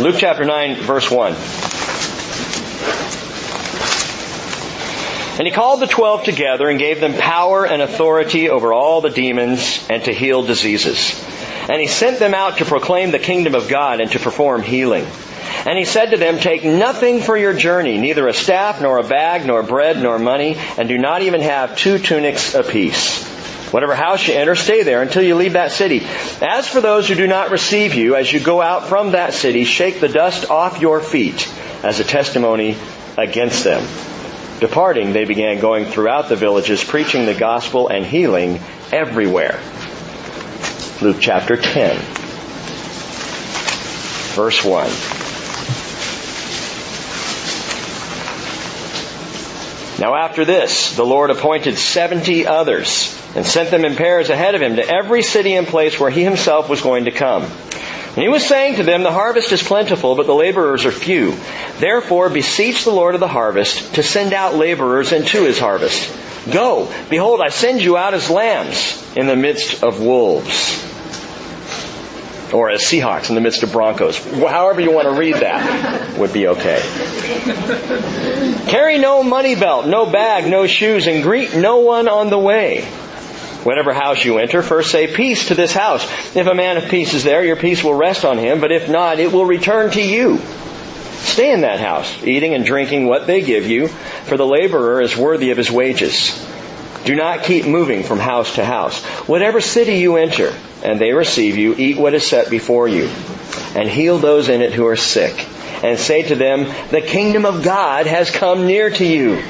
Luke chapter 9, verse 1. And he called the twelve together and gave them power and authority over all the demons and to heal diseases. And he sent them out to proclaim the kingdom of God and to perform healing. And he said to them, Take nothing for your journey, neither a staff, nor a bag, nor bread, nor money, and do not even have two tunics apiece. Whatever house you enter, stay there until you leave that city. As for those who do not receive you, as you go out from that city, shake the dust off your feet as a testimony against them. Departing, they began going throughout the villages, preaching the gospel and healing everywhere. Luke chapter 10, verse 1. Now after this, the Lord appointed seventy others and sent them in pairs ahead of him to every city and place where he himself was going to come. And he was saying to them, The harvest is plentiful, but the laborers are few. Therefore beseech the Lord of the harvest to send out laborers into his harvest. Go, behold, I send you out as lambs in the midst of wolves. Or as Seahawks in the midst of Broncos. However you want to read that would be okay. Carry no money belt, no bag, no shoes, and greet no one on the way. Whatever house you enter, first say peace to this house. If a man of peace is there, your peace will rest on him, but if not, it will return to you. Stay in that house, eating and drinking what they give you, for the laborer is worthy of his wages. Do not keep moving from house to house. Whatever city you enter, and they receive you, eat what is set before you, and heal those in it who are sick, and say to them, the kingdom of God has come near to you.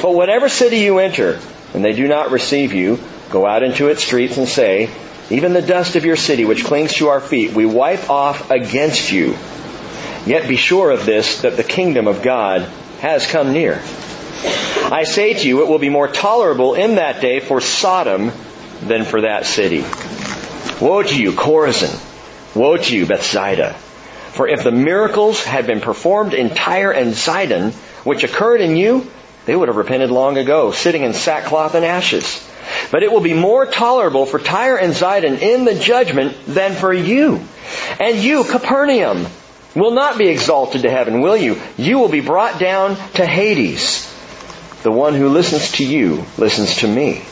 But whatever city you enter, and they do not receive you, Go out into its streets and say, even the dust of your city which clings to our feet, we wipe off against you. Yet be sure of this, that the kingdom of God has come near. I say to you, it will be more tolerable in that day for Sodom than for that city. Woe to you, Chorazin! Woe to you, Bethsaida! For if the miracles had been performed in Tyre and Sidon, which occurred in you, they would have repented long ago, sitting in sackcloth and ashes. But it will be more tolerable for Tyre and Sidon in the judgment than for you. And you, Capernaum, will not be exalted to heaven, will you? You will be brought down to Hades. The one who listens to you listens to me.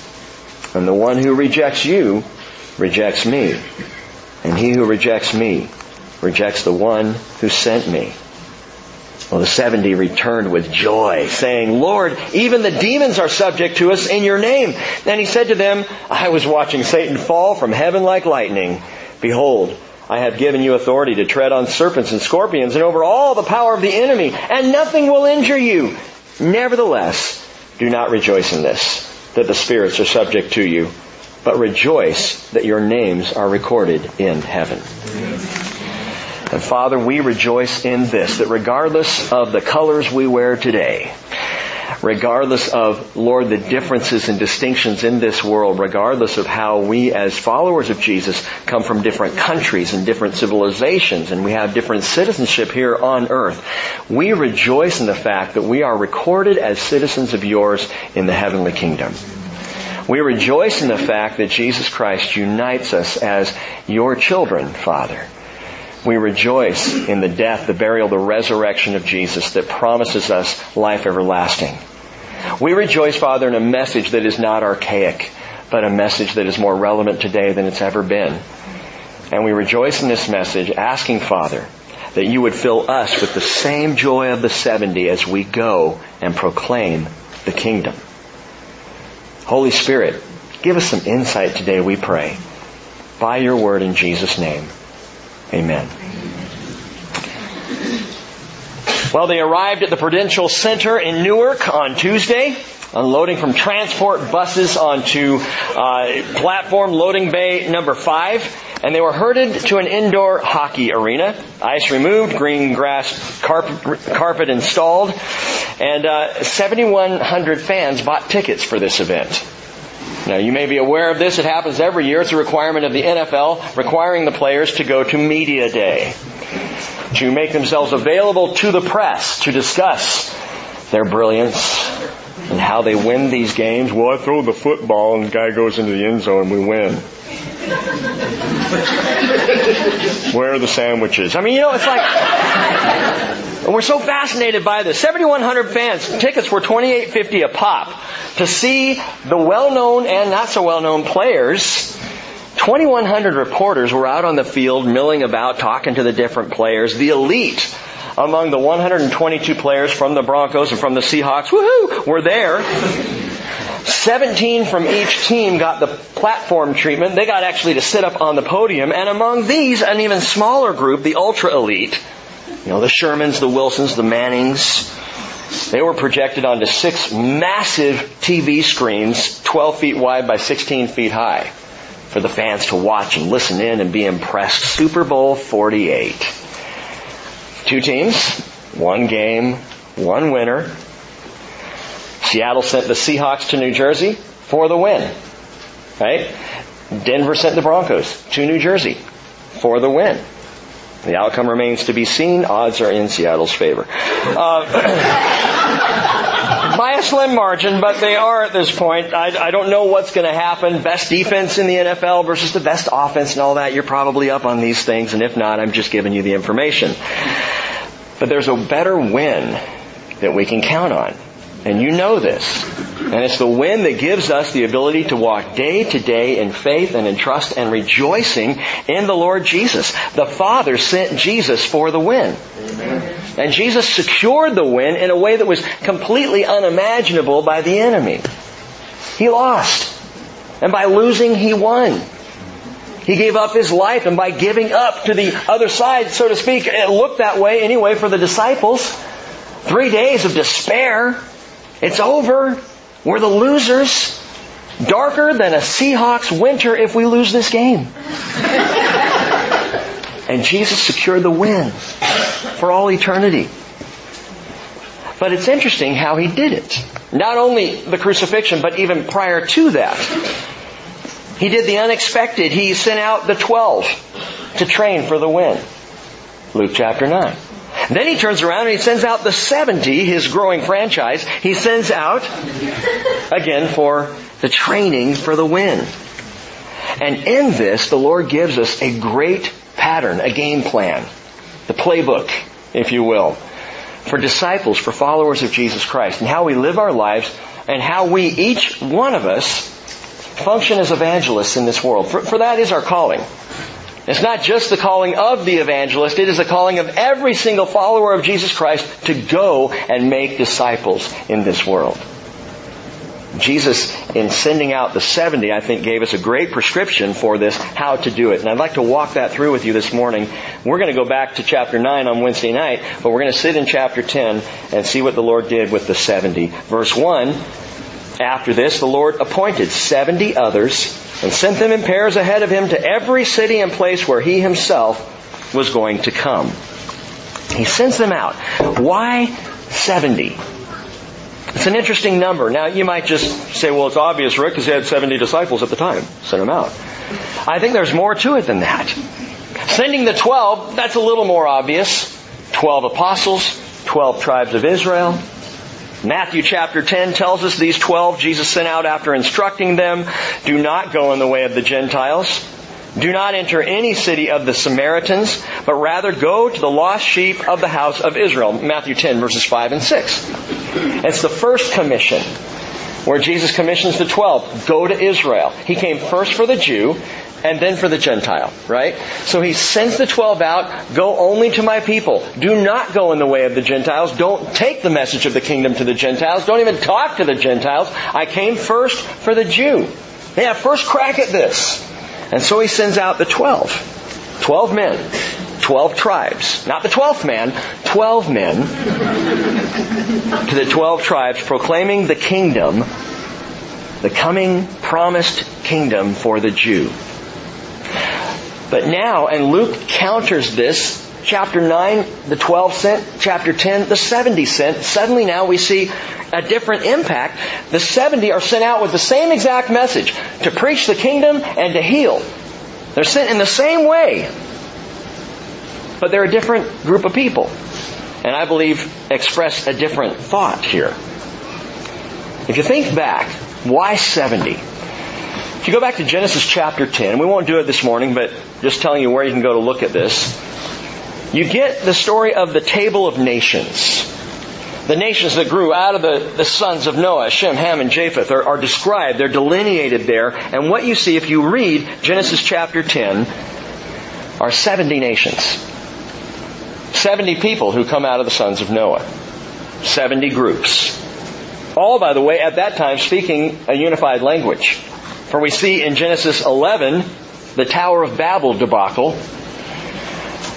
And the one who rejects you rejects me. And he who rejects me rejects the one who sent me. Well, the 70 returned with joy, saying, Lord, even the demons are subject to us in your name. Then he said to them, I was watching Satan fall from heaven like lightning. Behold, I have given you authority to tread on serpents and scorpions and over all the power of the enemy, and nothing will injure you. Nevertheless, do not rejoice in this, that the spirits are subject to you, but rejoice that your names are recorded in heaven. And Father, we rejoice in this, that regardless of the colors we wear today, regardless of, Lord, the differences and distinctions in this world, regardless of how we as followers of Jesus come from different countries and different civilizations and we have different citizenship here on earth, we rejoice in the fact that we are recorded as citizens of yours in the heavenly kingdom. We rejoice in the fact that Jesus Christ unites us as your children, Father. We rejoice in the death, the burial, the resurrection of Jesus that promises us life everlasting. We rejoice, Father, in a message that is not archaic, but a message that is more relevant today than it's ever been. And we rejoice in this message, asking, Father, that you would fill us with the same joy of the 70 as we go and proclaim the kingdom. Holy Spirit, give us some insight today, we pray. By your word in Jesus' name. Amen. Well, they arrived at the Prudential Center in Newark on Tuesday, unloading from transport buses onto uh, platform loading bay number five, and they were herded to an indoor hockey arena. Ice removed, green grass carpet, carpet installed, and uh, 7,100 fans bought tickets for this event. Now, you may be aware of this. It happens every year. It's a requirement of the NFL requiring the players to go to Media Day to make themselves available to the press to discuss their brilliance and how they win these games. Well, I throw the football and the guy goes into the end zone and we win. Where are the sandwiches? I mean, you know, it's like, we're so fascinated by this. 7,100 fans, tickets were 28.50 a pop to see the well-known and not so well-known players 2,100 reporters were out on the field milling about, talking to the different players. The elite among the 122 players from the Broncos and from the Seahawks, woohoo, were there. 17 from each team got the platform treatment. They got actually to sit up on the podium. And among these, an even smaller group, the ultra elite, you know, the Shermans, the Wilsons, the Mannings, they were projected onto six massive TV screens, 12 feet wide by 16 feet high, for the fans to watch and listen in and be impressed. Super Bowl 48. Two teams, one game, one winner. Seattle sent the Seahawks to New Jersey for the win. Right? Denver sent the Broncos to New Jersey for the win. The outcome remains to be seen. Odds are in Seattle's favor. Uh, by a slim margin, but they are at this point. I, I don't know what's going to happen. Best defense in the NFL versus the best offense and all that. You're probably up on these things, and if not, I'm just giving you the information. But there's a better win that we can count on. And you know this. And it's the wind that gives us the ability to walk day to day in faith and in trust and rejoicing in the Lord Jesus. The Father sent Jesus for the wind. Amen. And Jesus secured the wind in a way that was completely unimaginable by the enemy. He lost. And by losing, he won. He gave up his life, and by giving up to the other side, so to speak, it looked that way anyway for the disciples. Three days of despair. It's over. We're the losers. Darker than a Seahawks winter if we lose this game. and Jesus secured the win for all eternity. But it's interesting how he did it. Not only the crucifixion, but even prior to that. He did the unexpected. He sent out the twelve to train for the win. Luke chapter 9. Then he turns around and he sends out the 70, his growing franchise. He sends out, again, for the training for the win. And in this, the Lord gives us a great pattern, a game plan, the playbook, if you will, for disciples, for followers of Jesus Christ, and how we live our lives, and how we, each one of us, function as evangelists in this world. For, for that is our calling. It's not just the calling of the evangelist, it is the calling of every single follower of Jesus Christ to go and make disciples in this world. Jesus, in sending out the 70, I think gave us a great prescription for this, how to do it. And I'd like to walk that through with you this morning. We're going to go back to chapter 9 on Wednesday night, but we're going to sit in chapter 10 and see what the Lord did with the 70. Verse 1, after this, the Lord appointed 70 others and sent them in pairs ahead of him to every city and place where he himself was going to come. He sends them out. Why 70? It's an interesting number. Now, you might just say, well, it's obvious, Rick, because he had 70 disciples at the time. Send them out. I think there's more to it than that. Sending the 12, that's a little more obvious. 12 apostles, 12 tribes of Israel, Matthew chapter 10 tells us these 12 Jesus sent out after instructing them, do not go in the way of the Gentiles. Do not enter any city of the Samaritans, but rather go to the lost sheep of the house of Israel. Matthew 10 verses 5 and 6. It's the first commission where Jesus commissions the 12. Go to Israel. He came first for the Jew, and then for the Gentile, right? So he sends the twelve out, go only to my people. Do not go in the way of the Gentiles. Don't take the message of the kingdom to the Gentiles. Don't even talk to the Gentiles. I came first for the Jew. Have first crack at this. And so he sends out the twelve. Twelve men. Twelve tribes. Not the twelfth man. Twelve men. to the twelve tribes proclaiming the kingdom the coming promised kingdom for the Jew. But now, and Luke counters this, chapter 9, the 12 sent, chapter 10, the 70 sent. Suddenly now we see a different impact. The 70 are sent out with the same exact message, to preach the kingdom and to heal. They're sent in the same way. But they're a different group of people. And I believe express a different thought here. If you think back, why 70? If you go back to Genesis chapter 10, we won't do it this morning, but just telling you where you can go to look at this. You get the story of the table of nations. The nations that grew out of the, the sons of Noah, Shem, Ham, and Japheth, are, are described. They're delineated there. And what you see if you read Genesis chapter 10 are 70 nations. 70 people who come out of the sons of Noah. 70 groups. All, by the way, at that time speaking a unified language. For we see in Genesis 11 the Tower of Babel debacle.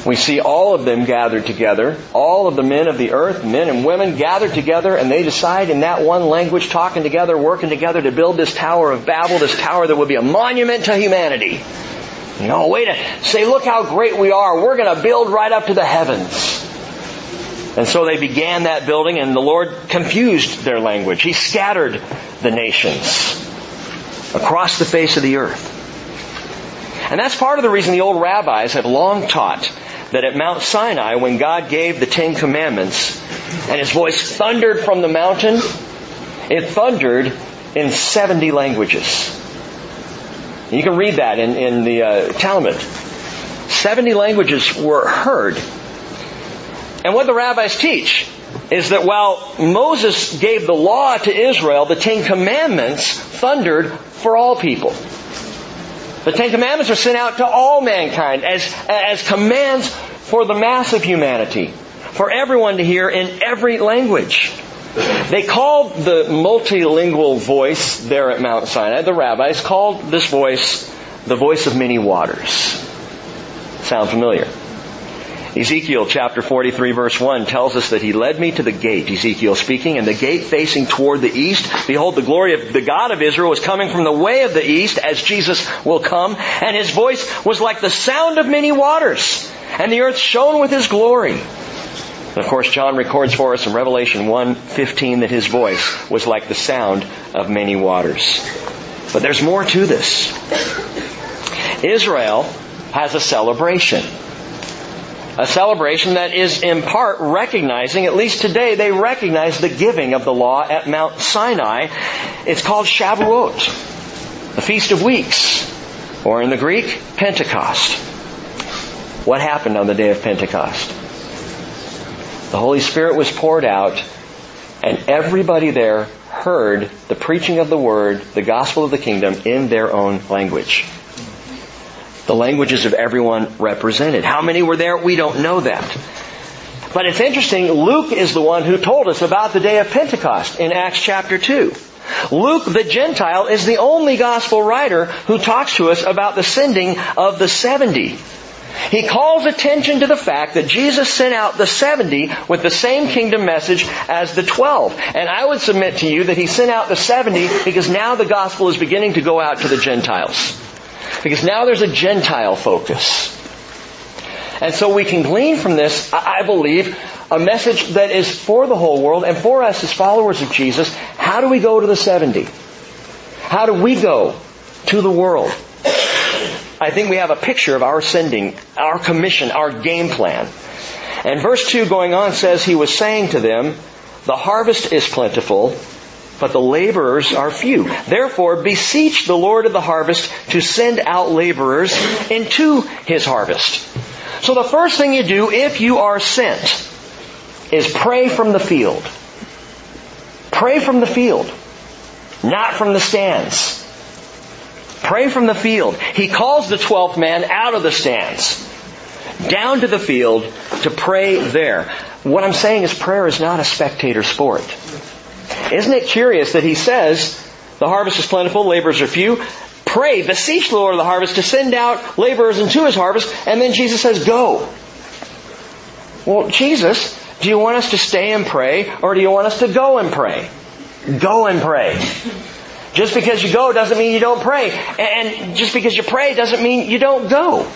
We see all of them gathered together, all of the men of the earth, men and women gathered together, and they decide in that one language, talking together, working together to build this Tower of Babel, this tower that would be a monument to humanity. You know, way to say, look how great we are. We're going to build right up to the heavens. And so they began that building and the Lord confused their language. He scattered the nations across the face of the earth. And that's part of the reason the old rabbis have long taught that at Mount Sinai, when God gave the Ten Commandments, and His voice thundered from the mountain, it thundered in 70 languages. You can read that in, in the uh, Talmud. 70 languages were heard. And what the rabbis teach is that while Moses gave the law to Israel, the Ten Commandments thundered for all people. The Ten Commandments are sent out to all mankind as, as commands for the mass of humanity, for everyone to hear in every language. They called the multilingual voice there at Mount Sinai, the rabbis called this voice the voice of many waters. Sound familiar? Ezekiel chapter 43 verse 1 tells us that he led me to the gate, Ezekiel speaking, and the gate facing toward the east. Behold, the glory of the God of Israel was coming from the way of the east as Jesus will come, and his voice was like the sound of many waters, and the earth shone with his glory. And of course, John records for us in Revelation 1:15 that his voice was like the sound of many waters. But there's more to this. Israel has a celebration. A celebration that is in part recognizing, at least today, they recognize the giving of the law at Mount Sinai. It's called Shavuot, the Feast of Weeks, or in the Greek, Pentecost. What happened on the day of Pentecost? The Holy Spirit was poured out, and everybody there heard the preaching of the Word, the gospel of the kingdom, in their own language. The languages of everyone represented. How many were there? We don't know that. But it's interesting, Luke is the one who told us about the day of Pentecost in Acts chapter 2. Luke the Gentile is the only gospel writer who talks to us about the sending of the 70. He calls attention to the fact that Jesus sent out the 70 with the same kingdom message as the 12. And I would submit to you that he sent out the 70 because now the gospel is beginning to go out to the Gentiles. Because now there's a Gentile focus. And so we can glean from this, I believe, a message that is for the whole world and for us as followers of Jesus. How do we go to the 70? How do we go to the world? I think we have a picture of our sending, our commission, our game plan. And verse 2 going on says, He was saying to them, The harvest is plentiful, but the laborers are few. Therefore, beseech the Lord of the harvest to send out laborers into His harvest. So the first thing you do if you are sent is pray from the field. Pray from the field, not from the stands. Pray from the field. He calls the twelfth man out of the stands, down to the field to pray there. What I'm saying is prayer is not a spectator sport. Isn't it curious that he says, the harvest is plentiful, laborers are few. Pray, beseech the Lord of the harvest to send out laborers into his harvest, and then Jesus says, go. Well, Jesus, do you want us to stay and pray, or do you want us to go and pray? Go and pray. Just because you go doesn't mean you don't pray. And just because you pray doesn't mean you don't go.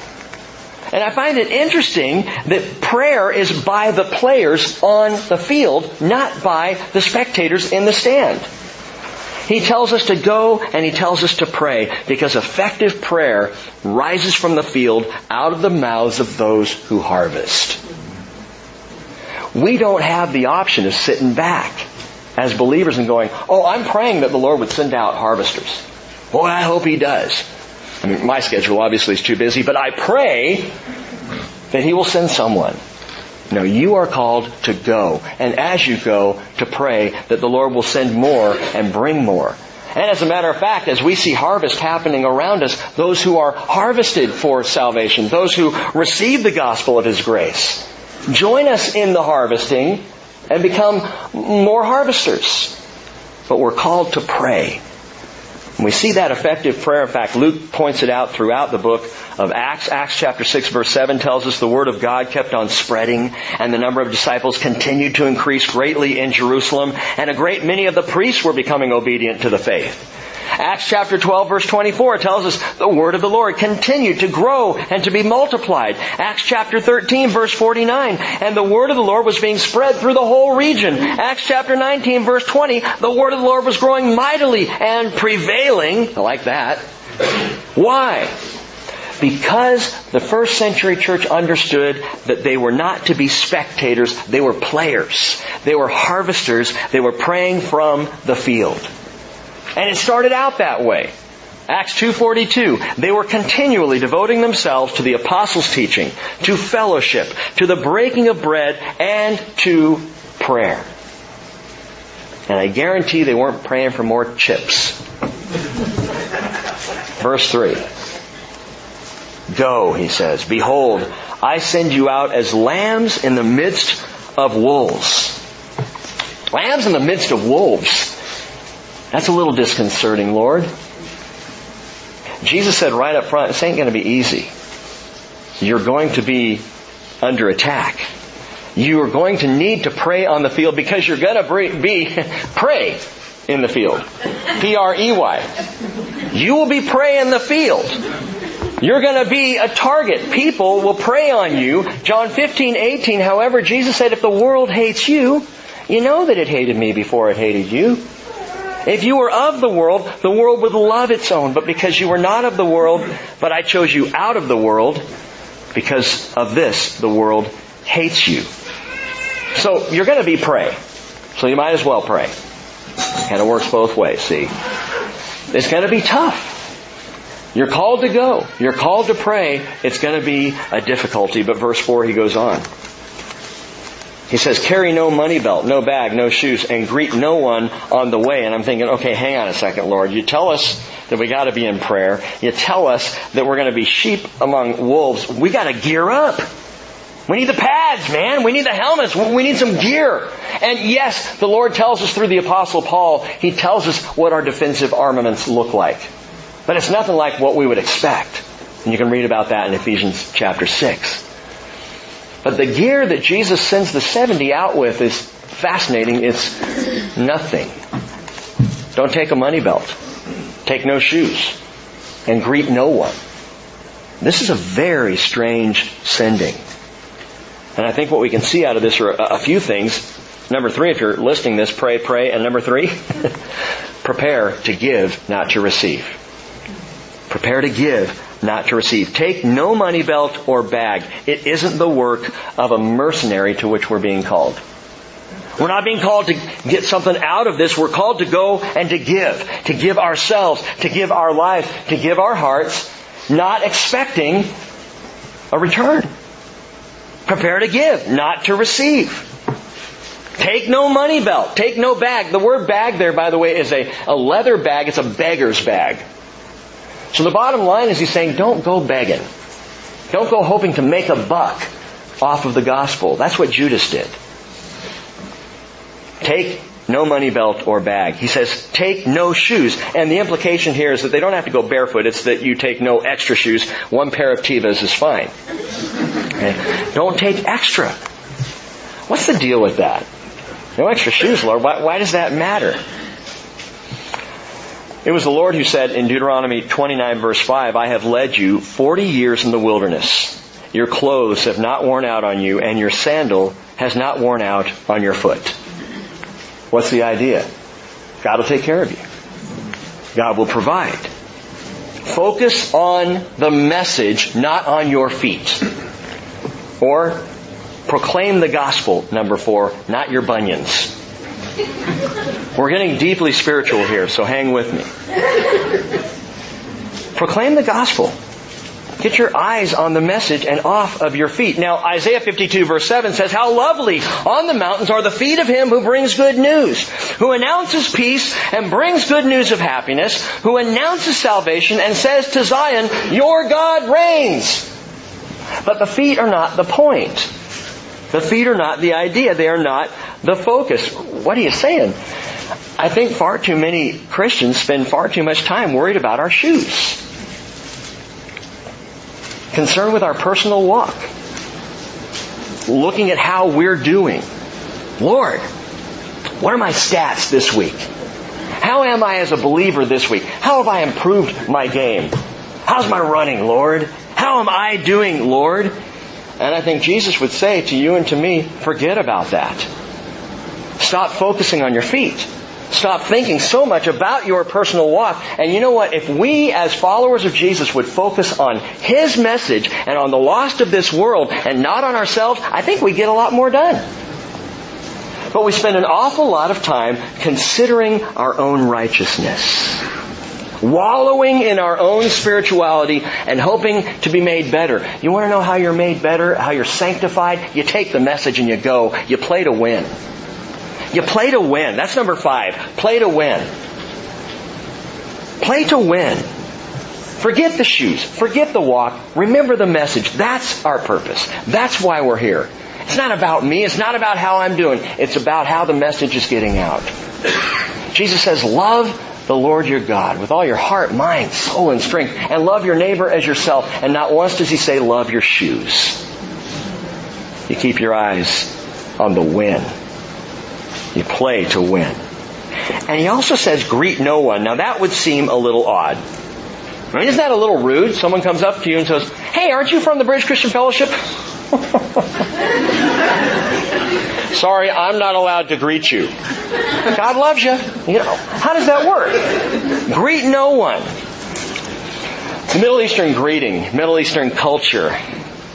And I find it interesting that prayer is by the players on the field, not by the spectators in the stand. He tells us to go and he tells us to pray because effective prayer rises from the field out of the mouths of those who harvest. We don't have the option of sitting back as believers and going, oh, I'm praying that the Lord would send out harvesters. Boy, I hope He does. I mean, my schedule obviously is too busy, but I pray that He will send someone. No, you are called to go. And as you go, to pray that the Lord will send more and bring more. And as a matter of fact, as we see harvest happening around us, those who are harvested for salvation, those who receive the gospel of His grace, join us in the harvesting and become more harvesters. But we're called to pray. And we see that effective prayer. In fact, Luke points it out throughout the book of Acts. Acts chapter 6 verse 7 tells us the word of God kept on spreading and the number of disciples continued to increase greatly in Jerusalem and a great many of the priests were becoming obedient to the faith. Acts chapter 12 verse 24 tells us the word of the Lord continued to grow and to be multiplied. Acts chapter 13 verse 49 and the word of the Lord was being spread through the whole region. Acts chapter 19 verse 20 the word of the Lord was growing mightily and prevailing. I like that. Why? Because the first century church understood that they were not to be spectators, they were players. They were harvesters, they were praying from the field. And it started out that way. Acts 2.42, they were continually devoting themselves to the apostles' teaching, to fellowship, to the breaking of bread, and to prayer. And I guarantee they weren't praying for more chips. Verse 3. Go, he says. Behold, I send you out as lambs in the midst of wolves. Lambs in the midst of wolves. That's a little disconcerting, Lord. Jesus said right up front, this ain't going to be easy. You're going to be under attack. You are going to need to pray on the field because you're going to be prey in the field. P-R-E-Y. You will be prey in the field. You're going to be a target. People will prey on you. John 15, 18, however, Jesus said, if the world hates you, you know that it hated me before it hated you. If you were of the world, the world would love its own. But because you were not of the world, but I chose you out of the world, because of this, the world hates you. So you're going to be prey. So you might as well pray. Kind of works both ways, see? It's going to be tough. You're called to go. You're called to pray. It's going to be a difficulty. But verse 4, he goes on. He says, carry no money belt, no bag, no shoes, and greet no one on the way. And I'm thinking, okay, hang on a second, Lord. You tell us that we gotta be in prayer. You tell us that we're gonna be sheep among wolves. We gotta gear up. We need the pads, man. We need the helmets. We need some gear. And yes, the Lord tells us through the apostle Paul, He tells us what our defensive armaments look like. But it's nothing like what we would expect. And you can read about that in Ephesians chapter 6. But the gear that Jesus sends the 70 out with is fascinating. It's nothing. Don't take a money belt. Take no shoes. And greet no one. This is a very strange sending. And I think what we can see out of this are a few things. Number three, if you're listing this, pray, pray. And number three, prepare to give, not to receive. Prepare to give, not to receive. Take no money belt or bag. It isn't the work of a mercenary to which we're being called. We're not being called to get something out of this. We're called to go and to give. To give ourselves, to give our life, to give our hearts, not expecting a return. Prepare to give, not to receive. Take no money belt. Take no bag. The word bag there, by the way, is a, a leather bag. It's a beggar's bag. So the bottom line is he's saying, don't go begging. Don't go hoping to make a buck off of the gospel. That's what Judas did. Take no money belt or bag. He says, take no shoes. And the implication here is that they don't have to go barefoot. It's that you take no extra shoes. One pair of Tevas is fine. Okay? Don't take extra. What's the deal with that? No extra shoes, Lord. Why, why does that matter? It was the Lord who said in Deuteronomy 29 verse 5, I have led you 40 years in the wilderness. Your clothes have not worn out on you and your sandal has not worn out on your foot. What's the idea? God will take care of you. God will provide. Focus on the message, not on your feet. Or proclaim the gospel, number four, not your bunions. We're getting deeply spiritual here, so hang with me. Proclaim the gospel. Get your eyes on the message and off of your feet. Now, Isaiah 52 verse 7 says, How lovely on the mountains are the feet of him who brings good news, who announces peace and brings good news of happiness, who announces salvation and says to Zion, Your God reigns. But the feet are not the point. The feet are not the idea. They are not the focus. What are you saying? I think far too many Christians spend far too much time worried about our shoes concerned with our personal walk, looking at how we're doing. Lord, what are my stats this week? How am I as a believer this week? How have I improved my game? How's my running, Lord? How am I doing, Lord? And I think Jesus would say to you and to me, forget about that. Stop focusing on your feet. Stop thinking so much about your personal walk. And you know what? If we as followers of Jesus would focus on His message and on the lost of this world and not on ourselves, I think we get a lot more done. But we spend an awful lot of time considering our own righteousness. Wallowing in our own spirituality and hoping to be made better. You want to know how you're made better? How you're sanctified? You take the message and you go. You play to win. You play to win. That's number five. Play to win. Play to win. Forget the shoes. Forget the walk. Remember the message. That's our purpose. That's why we're here. It's not about me. It's not about how I'm doing. It's about how the message is getting out. Jesus says, love the Lord your God with all your heart, mind, soul, and strength, and love your neighbor as yourself. And not once does he say, love your shoes. You keep your eyes on the win. You play to win. And he also says, greet no one. Now that would seem a little odd. I mean, isn't that a little rude? Someone comes up to you and says, hey, aren't you from the Bridge Christian Fellowship? Sorry, I'm not allowed to greet you. God loves you. You know, how does that work? Greet no one. Middle Eastern greeting, Middle Eastern culture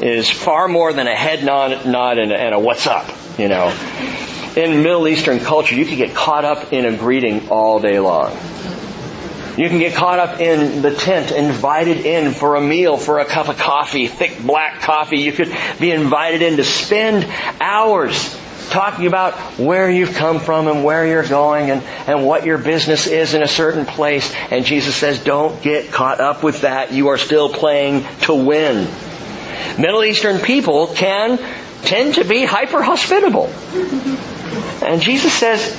is far more than a head nod, nod and, a, and a what's up, you know in Middle Eastern culture, you can get caught up in a greeting all day long. You can get caught up in the tent, invited in for a meal, for a cup of coffee, thick black coffee. You could be invited in to spend hours talking about where you've come from and where you're going and, and what your business is in a certain place. And Jesus says, don't get caught up with that. You are still playing to win. Middle Eastern people can tend to be hyper hospitable. And Jesus says,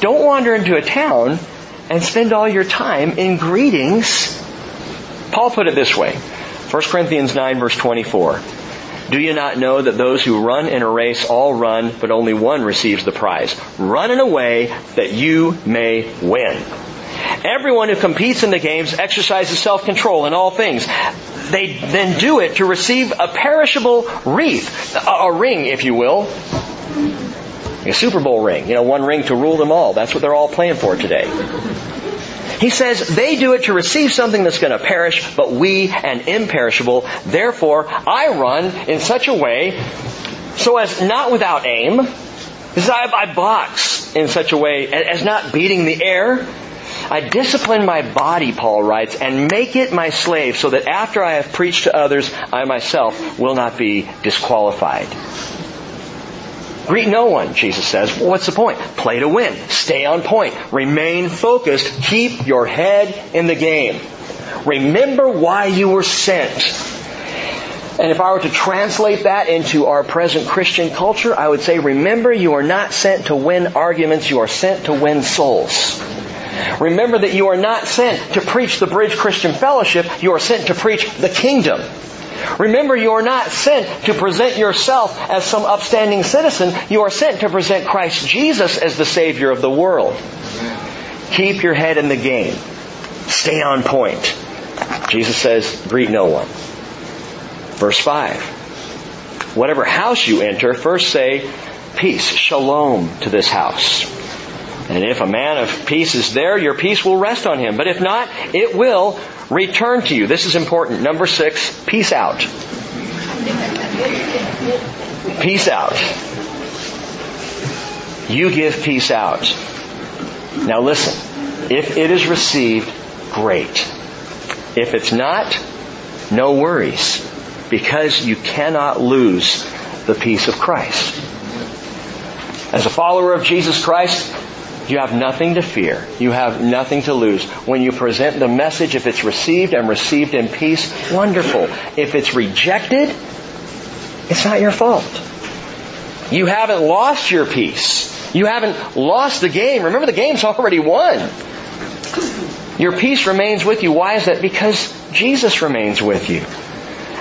don't wander into a town and spend all your time in greetings. Paul put it this way. 1 Corinthians 9 verse 24. Do you not know that those who run in a race all run, but only one receives the prize? Run in a way that you may win. Everyone who competes in the games exercises self-control in all things. They then do it to receive a perishable wreath, a ring, if you will, a Super Bowl ring, you know, one ring to rule them all. That's what they're all playing for today. He says they do it to receive something that's going to perish, but we an imperishable. Therefore, I run in such a way so as not without aim. This is, I, I box in such a way as not beating the air. I discipline my body, Paul writes, and make it my slave so that after I have preached to others, I myself will not be disqualified. Greet no one, Jesus says. Well, what's the point? Play to win. Stay on point. Remain focused. Keep your head in the game. Remember why you were sent. And if I were to translate that into our present Christian culture, I would say, remember you are not sent to win arguments, you are sent to win souls. Remember that you are not sent to preach the Bridge Christian Fellowship, you are sent to preach the kingdom. Remember, you are not sent to present yourself as some upstanding citizen. You are sent to present Christ Jesus as the Savior of the world. Keep your head in the game. Stay on point. Jesus says, greet no one. Verse 5. Whatever house you enter, first say, peace, shalom to this house. And if a man of peace is there, your peace will rest on him. But if not, it will return to you. This is important. Number six, peace out. Peace out. You give peace out. Now listen, if it is received, great. If it's not, no worries, because you cannot lose the peace of Christ. As a follower of Jesus Christ, you have nothing to fear. You have nothing to lose. When you present the message, if it's received and received in peace, wonderful. If it's rejected, it's not your fault. You haven't lost your peace. You haven't lost the game. Remember, the game's already won. Your peace remains with you. Why is that? Because Jesus remains with you.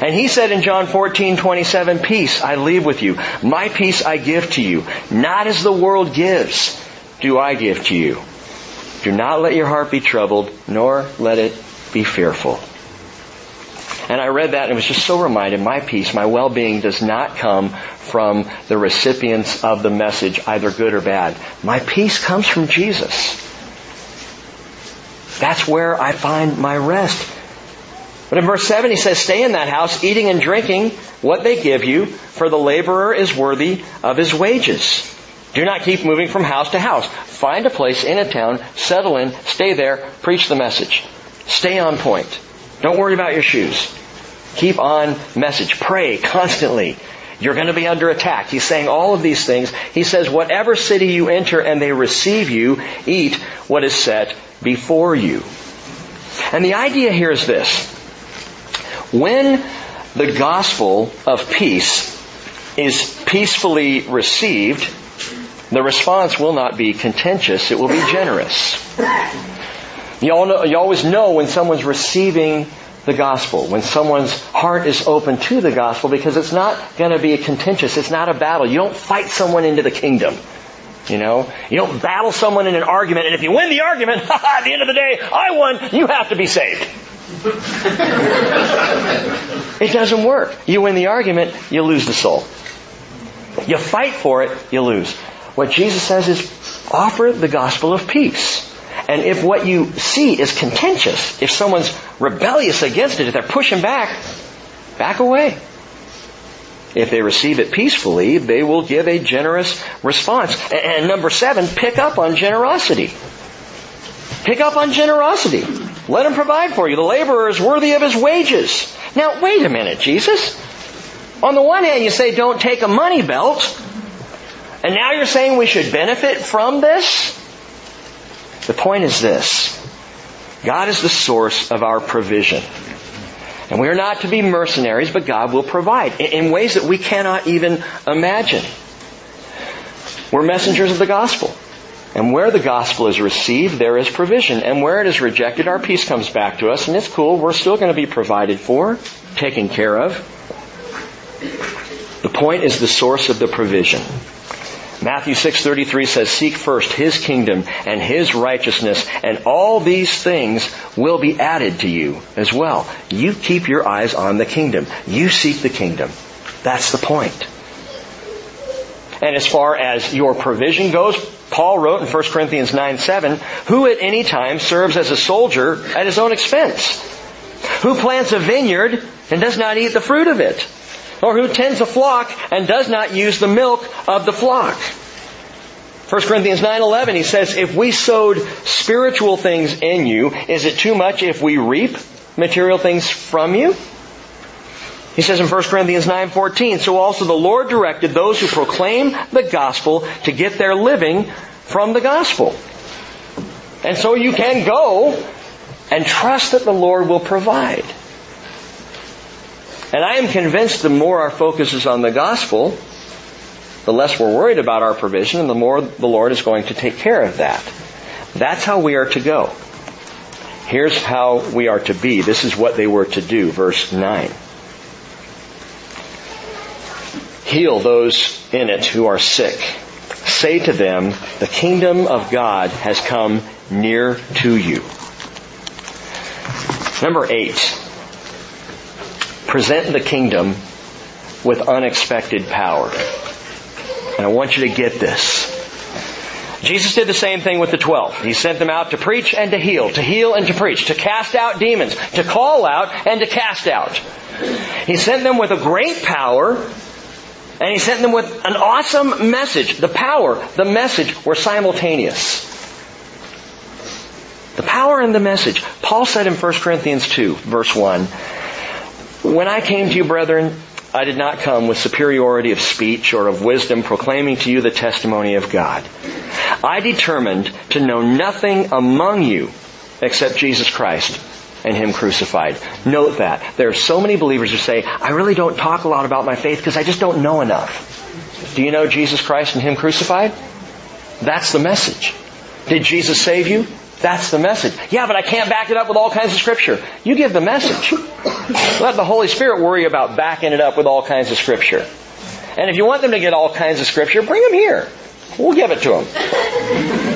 And he said in John 14, 27, Peace I leave with you. My peace I give to you. Not as the world gives do I give to you. Do not let your heart be troubled, nor let it be fearful. And I read that and was just so reminded, my peace, my well-being does not come from the recipients of the message, either good or bad. My peace comes from Jesus. That's where I find my rest. But in verse 7 he says, stay in that house, eating and drinking what they give you, for the laborer is worthy of his wages. Do not keep moving from house to house. Find a place in a town, settle in, stay there, preach the message. Stay on point. Don't worry about your shoes. Keep on message. Pray constantly. You're going to be under attack. He's saying all of these things. He says, whatever city you enter and they receive you, eat what is set before you. And the idea here is this. When the gospel of peace is peacefully received, the response will not be contentious, it will be generous. You, all know, you always know when someone's receiving the gospel, when someone's heart is open to the gospel, because it's not going to be contentious, it's not a battle. You don't fight someone into the kingdom. You know, you don't battle someone in an argument, and if you win the argument, at the end of the day, I won, you have to be saved. it doesn't work. You win the argument, you lose the soul. You fight for it, you lose. What Jesus says is offer the gospel of peace. And if what you see is contentious, if someone's rebellious against it, if they're pushing back, back away. If they receive it peacefully, they will give a generous response. And number seven, pick up on generosity. Pick up on generosity. Let him provide for you. The laborer is worthy of his wages. Now, wait a minute, Jesus. On the one hand, you say don't take a money belt. And now you're saying we should benefit from this? The point is this. God is the source of our provision. And we are not to be mercenaries, but God will provide in ways that we cannot even imagine. We're messengers of the gospel. And where the gospel is received, there is provision. And where it is rejected, our peace comes back to us, and it's cool. We're still going to be provided for, taken care of. The point is the source of the provision. Matthew 6:33 says, "Seek first his kingdom and his righteousness, and all these things will be added to you as well." You keep your eyes on the kingdom. You seek the kingdom. That's the point. And as far as your provision goes, Paul wrote in 1 Corinthians 9, 7, who at any time serves as a soldier at his own expense? Who plants a vineyard and does not eat the fruit of it? Or who tends a flock and does not use the milk of the flock. 1 Corinthians 9:11 he says if we sowed spiritual things in you is it too much if we reap material things from you? He says in 1 Corinthians 9:14 so also the Lord directed those who proclaim the gospel to get their living from the gospel. And so you can go and trust that the Lord will provide. And I am convinced the more our focus is on the gospel, the less we're worried about our provision and the more the Lord is going to take care of that. That's how we are to go. Here's how we are to be. This is what they were to do. Verse 9. Heal those in it who are sick. Say to them, the kingdom of God has come near to you. Number eight present the kingdom with unexpected power. And I want you to get this. Jesus did the same thing with the twelve. He sent them out to preach and to heal, to heal and to preach, to cast out demons, to call out and to cast out. He sent them with a great power, and he sent them with an awesome message. The power, the message were simultaneous. The power and the message. Paul said in 1 Corinthians 2, verse 1, When I came to you, brethren, I did not come with superiority of speech or of wisdom proclaiming to you the testimony of God. I determined to know nothing among you except Jesus Christ and Him crucified. Note that. There are so many believers who say, I really don't talk a lot about my faith because I just don't know enough. Do you know Jesus Christ and Him crucified? That's the message. Did Jesus save you? That's the message. Yeah, but I can't back it up with all kinds of scripture. You give the message. Let the Holy Spirit worry about backing it up with all kinds of scripture. And if you want them to get all kinds of scripture, bring them here. We'll give it to them.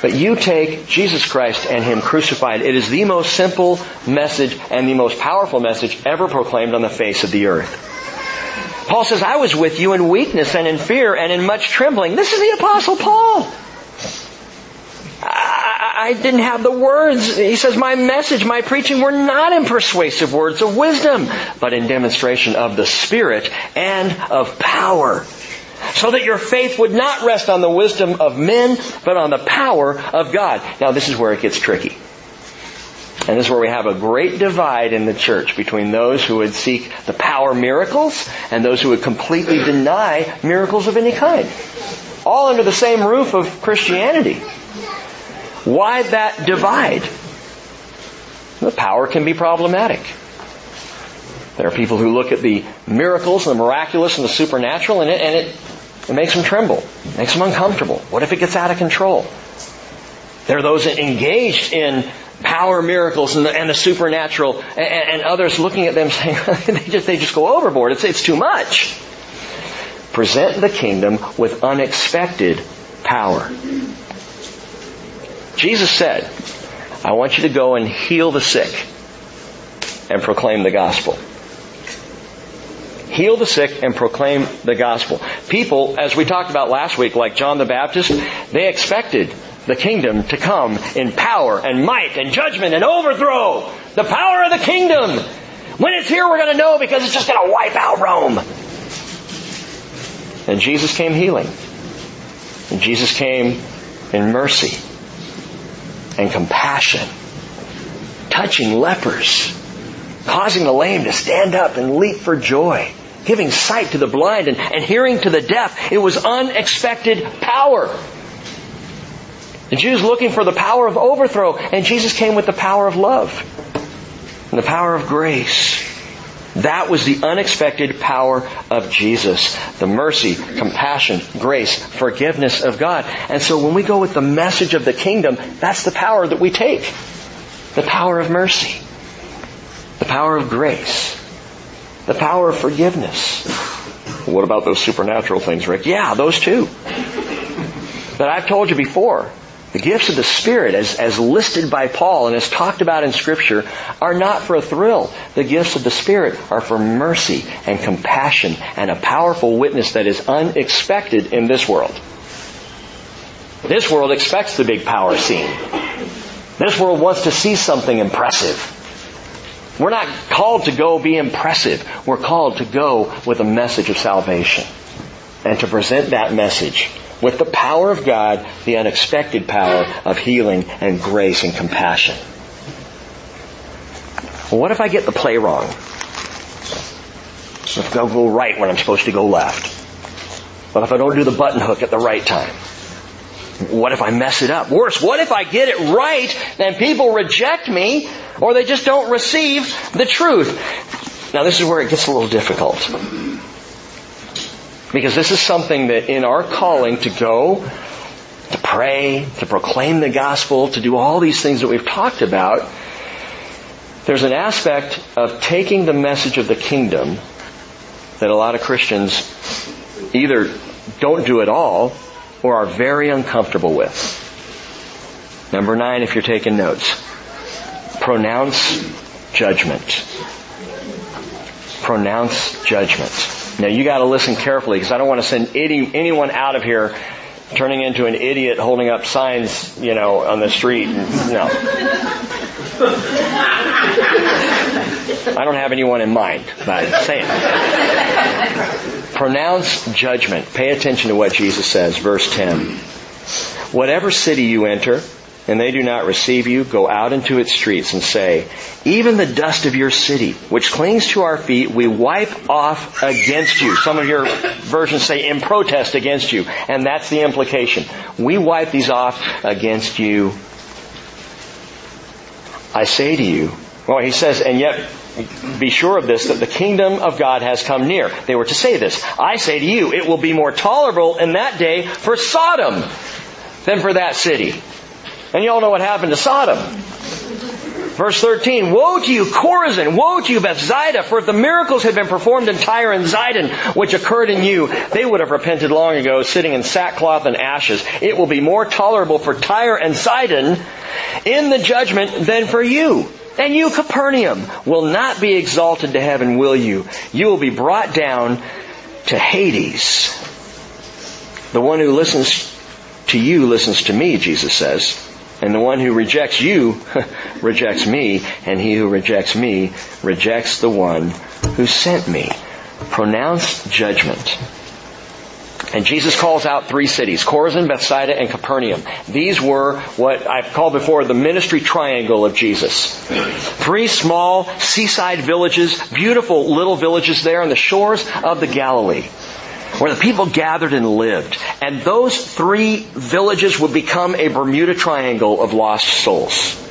But you take Jesus Christ and Him crucified. It is the most simple message and the most powerful message ever proclaimed on the face of the earth. Paul says, I was with you in weakness and in fear and in much trembling. This is the apostle Paul. I didn't have the words. He says, my message, my preaching were not in persuasive words of wisdom, but in demonstration of the Spirit and of power. So that your faith would not rest on the wisdom of men, but on the power of God. Now this is where it gets tricky. And this is where we have a great divide in the church between those who would seek the power miracles and those who would completely deny miracles of any kind. All under the same roof of Christianity. Why that divide? The power can be problematic. There are people who look at the miracles and the miraculous and the supernatural and it, and it, it makes them tremble, makes them uncomfortable. What if it gets out of control? There are those engaged in power miracles and the, and the supernatural and, and, others looking at them saying they just, they just go overboard. It's, it's too much. Present the kingdom with unexpected power. Jesus said, I want you to go and heal the sick and proclaim the gospel. Heal the sick and proclaim the gospel. People, as we talked about last week, like John the Baptist, they expected the kingdom to come in power and might and judgment and overthrow. The power of the kingdom. When it's here, we're going to know because it's just going to wipe out Rome. And Jesus came healing. And Jesus came in mercy and compassion, touching lepers, causing the lame to stand up and leap for joy, giving sight to the blind and, and hearing to the deaf. It was unexpected power. The Jews looking for the power of overthrow, and Jesus came with the power of love and the power of grace. That was the unexpected power of Jesus. The mercy, compassion, grace, forgiveness of God. And so when we go with the message of the kingdom, that's the power that we take. The power of mercy. The power of grace. The power of forgiveness. What about those supernatural things, Rick? Yeah, those too. But I've told you before, the gifts of the Spirit, as, as listed by Paul and as talked about in Scripture, are not for a thrill. The gifts of the Spirit are for mercy and compassion and a powerful witness that is unexpected in this world. This world expects the big power scene. This world wants to see something impressive. We're not called to go be impressive. We're called to go with a message of salvation and to present that message with the power of God, the unexpected power of healing and grace and compassion. Well, what if I get the play wrong? If I go right when I'm supposed to go left? What if I don't do the button hook at the right time? What if I mess it up? Worse, what if I get it right and people reject me or they just don't receive the truth? Now this is where it gets a little difficult. Because this is something that in our calling to go, to pray, to proclaim the gospel, to do all these things that we've talked about, there's an aspect of taking the message of the kingdom that a lot of Christians either don't do at all or are very uncomfortable with. Number nine, if you're taking notes, pronounce judgment. Pronounce judgment. Now you got to listen carefully because I don't want to send any, anyone out of here turning into an idiot holding up signs, you know, on the street. No. I don't have anyone in mind, but I'm saying. Pronounce judgment. Pay attention to what Jesus says, verse 10. Whatever city you enter, and they do not receive you, go out into its streets and say, even the dust of your city, which clings to our feet, we wipe off against you. Some of your versions say in protest against you. And that's the implication. We wipe these off against you. I say to you, well, he says, and yet be sure of this, that the kingdom of God has come near. They were to say this. I say to you, it will be more tolerable in that day for Sodom than for that city. And you all know what happened to Sodom. Verse 13, Woe to you, Chorazin! Woe to you, Bethsaida! For if the miracles had been performed in Tyre and Sidon, which occurred in you, they would have repented long ago, sitting in sackcloth and ashes. It will be more tolerable for Tyre and Sidon in the judgment than for you. And you, Capernaum, will not be exalted to heaven, will you? You will be brought down to Hades. The one who listens to you listens to me, Jesus says. And the one who rejects you rejects me, and he who rejects me rejects the one who sent me. Pronounced judgment. And Jesus calls out three cities, Chorazin, Bethsaida, and Capernaum. These were what I've called before the ministry triangle of Jesus. Three small seaside villages, beautiful little villages there on the shores of the Galilee where the people gathered and lived. And those three villages would become a Bermuda Triangle of lost souls.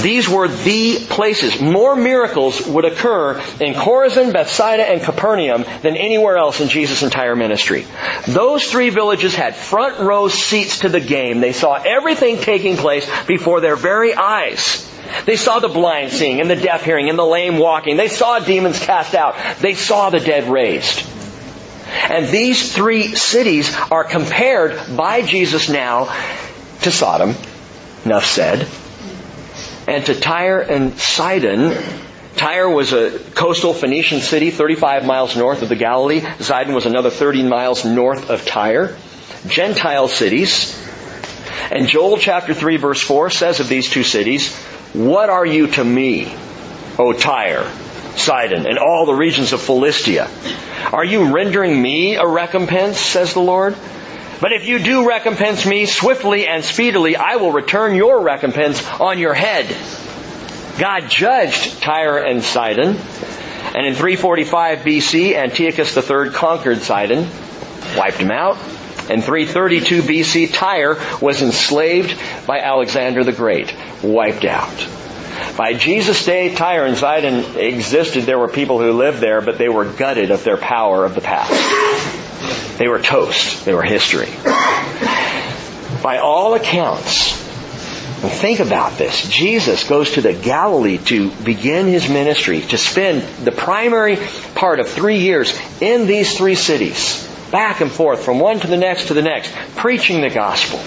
These were the places. More miracles would occur in Chorazin, Bethsaida, and Capernaum than anywhere else in Jesus' entire ministry. Those three villages had front row seats to the game. They saw everything taking place before their very eyes. They saw the blind seeing and the deaf hearing and the lame walking. They saw demons cast out. They saw the dead raised. And these three cities are compared by Jesus now to Sodom, enough said, and to Tyre and Sidon. Tyre was a coastal Phoenician city 35 miles north of the Galilee. Sidon was another 30 miles north of Tyre. Gentile cities. And Joel chapter 3 verse 4 says of these two cities, What are you to me, O Tyre, Sidon, and all the regions of Philistia? Are you rendering me a recompense, says the Lord? But if you do recompense me swiftly and speedily, I will return your recompense on your head. God judged Tyre and Sidon, and in 345 BC, Antiochus III conquered Sidon, wiped him out. In 332 BC, Tyre was enslaved by Alexander the Great, wiped out. By Jesus' day, Tyre and Sidon existed. There were people who lived there, but they were gutted of their power of the past. They were toast. They were history. By all accounts, and think about this. Jesus goes to the Galilee to begin his ministry, to spend the primary part of three years in these three cities, back and forth from one to the next to the next, preaching the gospel,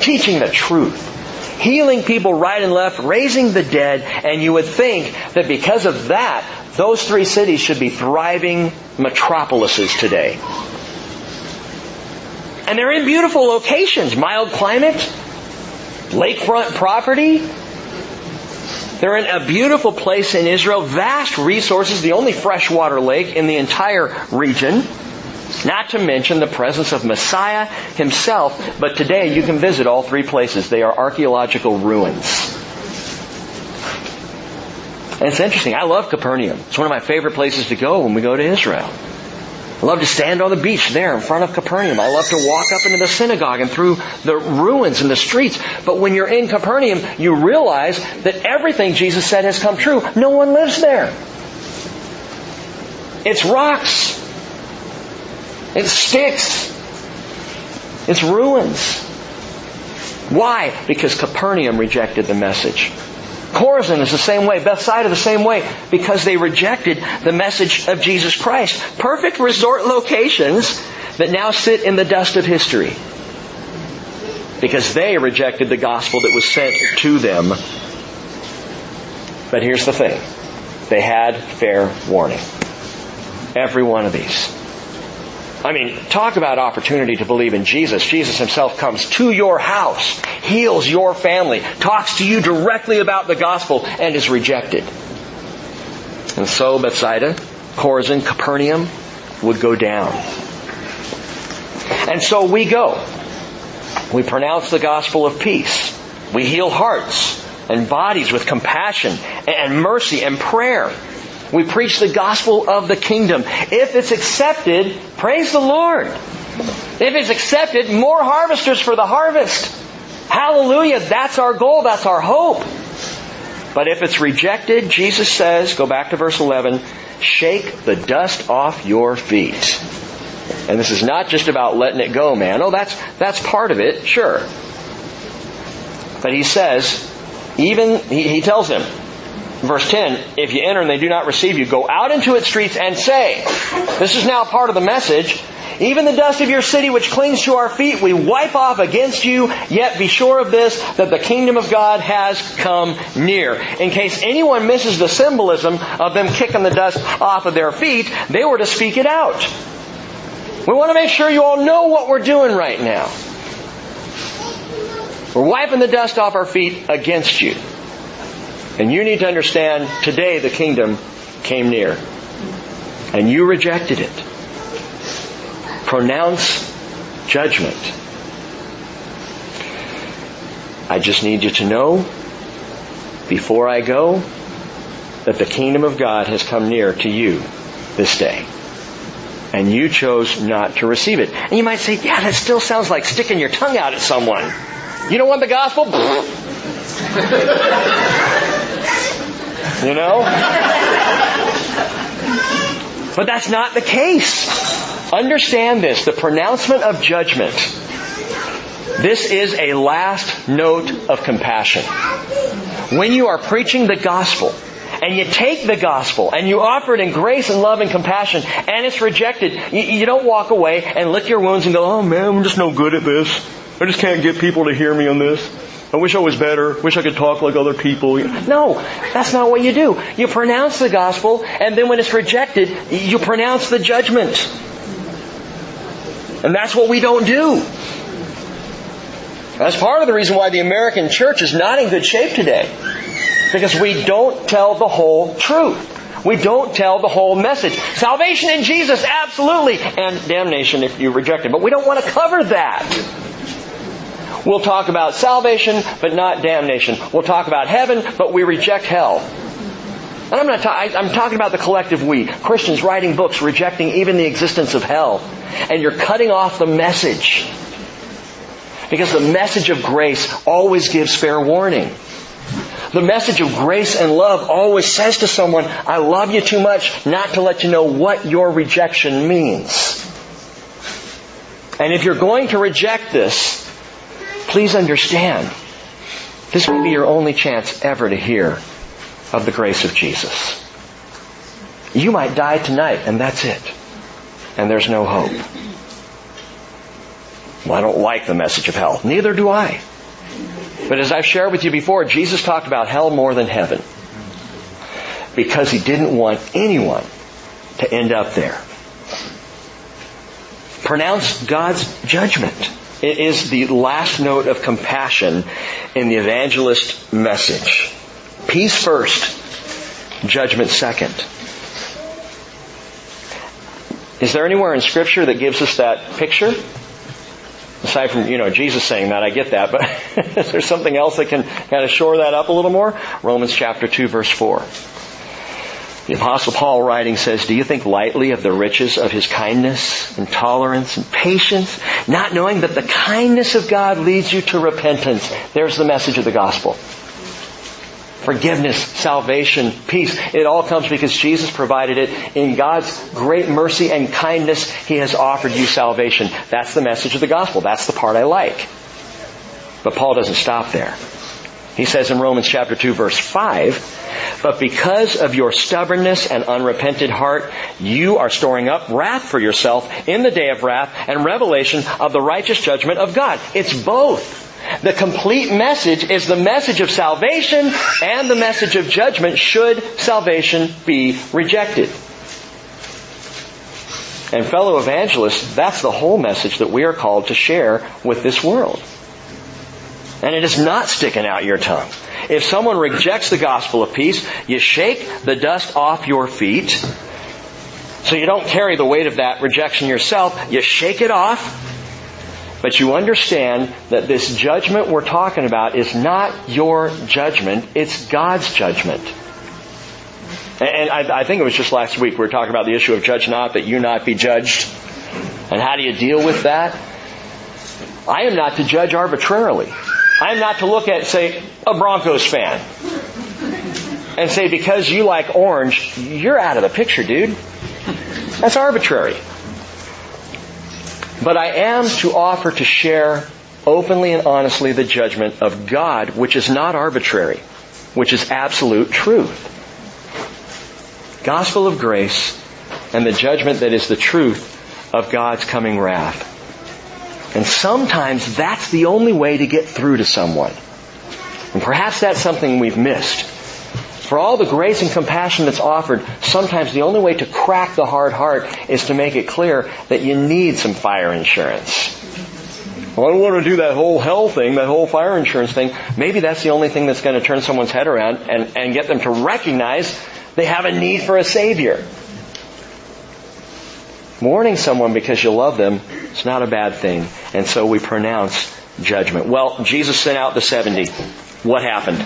teaching the truth, healing people right and left, raising the dead, and you would think that because of that, those three cities should be thriving metropolises today. And they're in beautiful locations. Mild climate, lakefront property. They're in a beautiful place in Israel, vast resources, the only freshwater lake in the entire region. Not to mention the presence of Messiah himself, but today you can visit all three places. They are archaeological ruins. And it's interesting. I love Capernaum. It's one of my favorite places to go when we go to Israel. I love to stand on the beach there in front of Capernaum. I love to walk up into the synagogue and through the ruins and the streets. But when you're in Capernaum, you realize that everything Jesus said has come true. No one lives there. It's rocks. It's sticks. It's ruins. Why? Because Capernaum rejected the message. Chorazin is the same way. Bethsaida the same way. Because they rejected the message of Jesus Christ. Perfect resort locations that now sit in the dust of history. Because they rejected the gospel that was sent to them. But here's the thing. They had fair warning. Every one of these. I mean, talk about opportunity to believe in Jesus. Jesus himself comes to your house, heals your family, talks to you directly about the gospel, and is rejected. And so Bethsaida, Chorazin, Capernaum would go down. And so we go. We pronounce the gospel of peace. We heal hearts and bodies with compassion and mercy and prayer. We preach the gospel of the kingdom. If it's accepted, praise the Lord. If it's accepted, more harvesters for the harvest. Hallelujah. That's our goal. That's our hope. But if it's rejected, Jesus says, go back to verse 11, shake the dust off your feet. And this is not just about letting it go, man. Oh, that's, that's part of it, sure. But he says, even, he, he tells them, verse 10, if you enter and they do not receive you, go out into its streets and say, this is now part of the message, even the dust of your city which clings to our feet we wipe off against you, yet be sure of this, that the kingdom of God has come near. In case anyone misses the symbolism of them kicking the dust off of their feet, they were to speak it out. We want to make sure you all know what we're doing right now. We're wiping the dust off our feet against you. And you need to understand today the kingdom came near. And you rejected it. Pronounce judgment. I just need you to know before I go that the kingdom of God has come near to you this day. And you chose not to receive it. And you might say, yeah, that still sounds like sticking your tongue out at someone. You don't want the gospel? you know? But that's not the case. Understand this. The pronouncement of judgment. This is a last note of compassion. When you are preaching the gospel, and you take the gospel and you offer it in grace and love and compassion and it's rejected, you, you, don't walk away and lick your wounds and go, oh man, I'm just no good at this. I just can't get people to hear me on this. I wish I was better. Wish I could talk like other people. No, that's not what you do. You pronounce the gospel, and then when it's rejected, you pronounce the judgment. And that's what we don't do. That's part of the reason why the American church is not in good shape today. Because we don't tell the whole truth. We don't tell the whole message. Salvation in Jesus, absolutely, and damnation if you reject it. But we don't want to cover that. We'll talk about salvation, but not damnation. We'll talk about heaven, but we reject hell. And I'm not ta- I, I'm talking about the collective we. Christians writing books rejecting even the existence of hell. And you're cutting off the message. Because the message of grace always gives fair warning. The message of grace and love always says to someone, I love you too much not to let you know what your rejection means. And if you're going to reject this, Please understand, this may be your only chance ever to hear of the grace of Jesus. You might die tonight and that's it. And there's no hope. Well, I don't like the message of hell. Neither do I. But as I've shared with you before, Jesus talked about hell more than heaven. Because he didn't want anyone to end up there. Pronounce God's judgment. It is the last note of compassion in the evangelist message. Peace first, judgment second. Is there anywhere in scripture that gives us that picture? Aside from, you know, Jesus saying that, I get that, but is there something else that can kind of shore that up a little more? Romans chapter 2 verse 4. The apostle Paul writing says, do you think lightly of the riches of his kindness and tolerance and patience, not knowing that the kindness of God leads you to repentance? There's the message of the gospel. Forgiveness, salvation, peace. It all comes because Jesus provided it. In God's great mercy and kindness, He has offered you salvation. That's the message of the gospel. That's the part I like. But Paul doesn't stop there. He says in Romans chapter 2 verse 5, but because of your stubbornness and unrepented heart, you are storing up wrath for yourself in the day of wrath and revelation of the righteous judgment of God. It's both. The complete message is the message of salvation and the message of judgment should salvation be rejected. And fellow evangelists, that's the whole message that we are called to share with this world. And it is not sticking out your tongue. If someone rejects the gospel of peace, you shake the dust off your feet. So you don't carry the weight of that rejection yourself. You shake it off. But you understand that this judgment we're talking about is not your judgment, it's God's judgment. And I, think it was just last week we were talking about the issue of judge not that you not be judged. And how do you deal with that? I am not to judge arbitrarily. I am not to look at, say, a Broncos fan and say, because you like orange, you're out of the picture, dude. That's arbitrary. But I am to offer to share openly and honestly the judgment of God, which is not arbitrary, which is absolute truth. Gospel of grace and the judgment that is the truth of God's coming wrath. And sometimes that's the only way to get through to someone. And perhaps that's something we've missed. For all the grace and compassion that's offered, sometimes the only way to crack the hard heart is to make it clear that you need some fire insurance. Well, I don't want to do that whole hell thing, that whole fire insurance thing. Maybe that's the only thing that's going to turn someone's head around and, and get them to recognize they have a need for a Savior. Warning someone because you love them is not a bad thing. And so we pronounce judgment. Well, Jesus sent out the 70. What happened?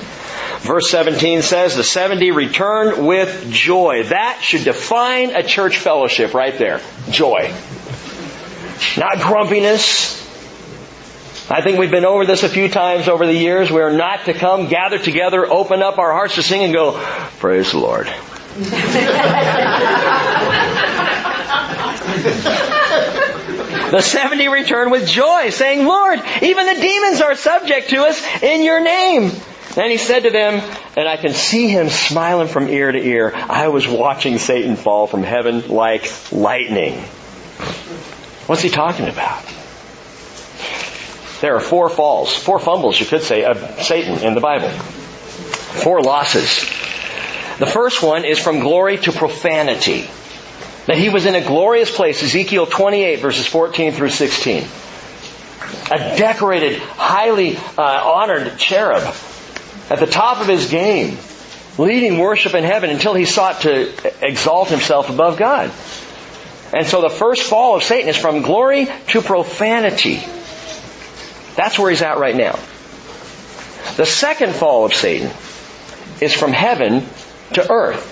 Verse 17 says, the 70 returned with joy. That should define a church fellowship right there. Joy. Not grumpiness. I think we've been over this a few times over the years. We are not to come, gather together, open up our hearts to sing and go, praise the Lord. the 70 returned with joy, saying, Lord, even the demons are subject to us in your name. And he said to them, and I can see him smiling from ear to ear, I was watching Satan fall from heaven like lightning. What's he talking about? There are four falls, four fumbles, you could say, of Satan in the Bible. Four losses. The first one is from glory to profanity. That he was in a glorious place, Ezekiel 28 verses 14 through 16. A decorated, highly uh, honored cherub at the top of his game, leading worship in heaven until he sought to exalt himself above God. And so the first fall of Satan is from glory to profanity. That's where he's at right now. The second fall of Satan is from heaven to earth.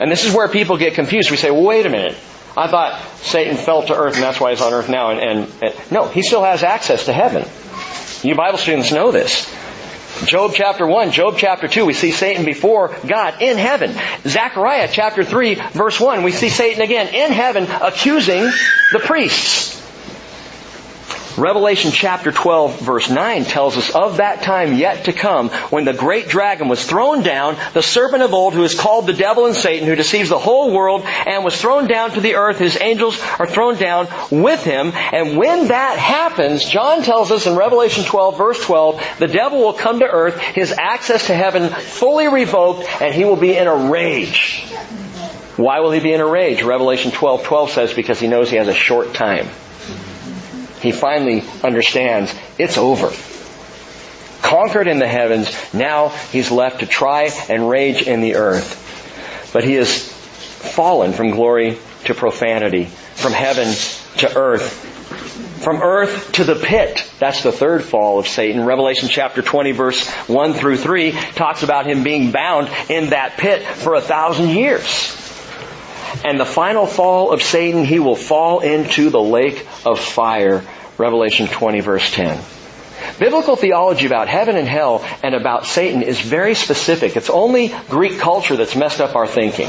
And this is where people get confused. We say, well, wait a minute. I thought Satan fell to earth and that's why he's on earth now. And, and, and no, he still has access to heaven. You Bible students know this. Job chapter 1, Job chapter 2, we see Satan before God in heaven. Zechariah chapter 3, verse 1, we see Satan again in heaven accusing the priests. Revelation chapter 12 verse 9 tells us of that time yet to come when the great dragon was thrown down, the serpent of old who is called the devil and Satan who deceives the whole world and was thrown down to the earth. His angels are thrown down with him. And when that happens, John tells us in Revelation 12 verse 12, the devil will come to earth, his access to heaven fully revoked, and he will be in a rage. Why will he be in a rage? Revelation 12 12 says because he knows he has a short time he finally understands it's over. Conquered in the heavens, now he's left to try and rage in the earth. But he has fallen from glory to profanity, from heaven to earth, from earth to the pit. That's the third fall of Satan. Revelation chapter 20 verse 1 through 3 talks about him being bound in that pit for a thousand years. And the final fall of Satan, he will fall into the lake of fire. Revelation 20 verse 10. Biblical theology about heaven and hell and about Satan is very specific. It's only Greek culture that's messed up our thinking.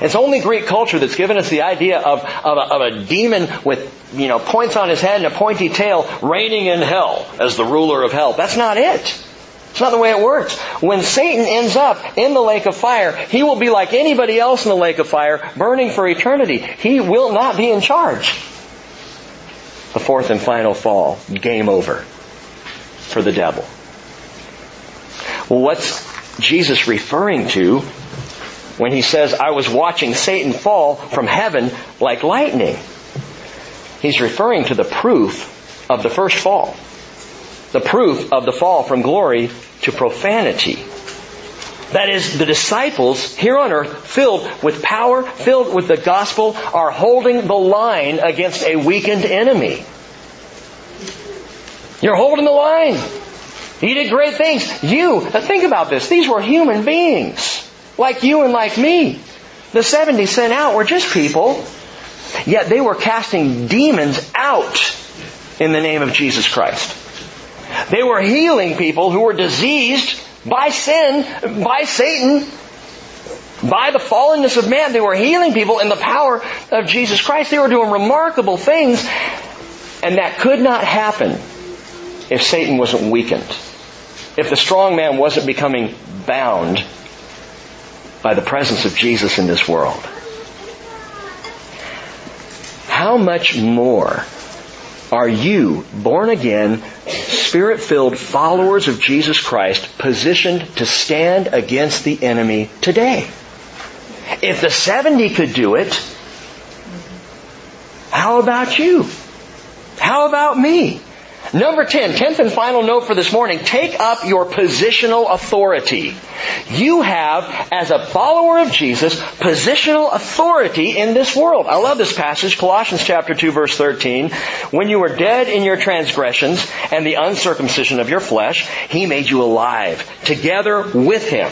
It's only Greek culture that's given us the idea of, of, a, of a demon with, you know, points on his head and a pointy tail reigning in hell as the ruler of hell. That's not it. It's not the way it works. When Satan ends up in the lake of fire, he will be like anybody else in the lake of fire, burning for eternity. He will not be in charge. The fourth and final fall, game over for the devil. Well, what's Jesus referring to when he says, I was watching Satan fall from heaven like lightning? He's referring to the proof of the first fall. The proof of the fall from glory to profanity. That is, the disciples here on earth, filled with power, filled with the gospel, are holding the line against a weakened enemy. You're holding the line. You did great things. You, think about this. These were human beings. Like you and like me. The 70 sent out were just people. Yet they were casting demons out in the name of Jesus Christ. They were healing people who were diseased by sin, by Satan, by the fallenness of man. They were healing people in the power of Jesus Christ. They were doing remarkable things. And that could not happen if Satan wasn't weakened. If the strong man wasn't becoming bound by the presence of Jesus in this world. How much more are you, born again, spirit filled followers of Jesus Christ, positioned to stand against the enemy today? If the 70 could do it, how about you? How about me? Number 10, tenth and final note for this morning, take up your positional authority. You have, as a follower of Jesus, positional authority in this world. I love this passage, Colossians chapter 2 verse 13. When you were dead in your transgressions and the uncircumcision of your flesh, He made you alive, together with Him.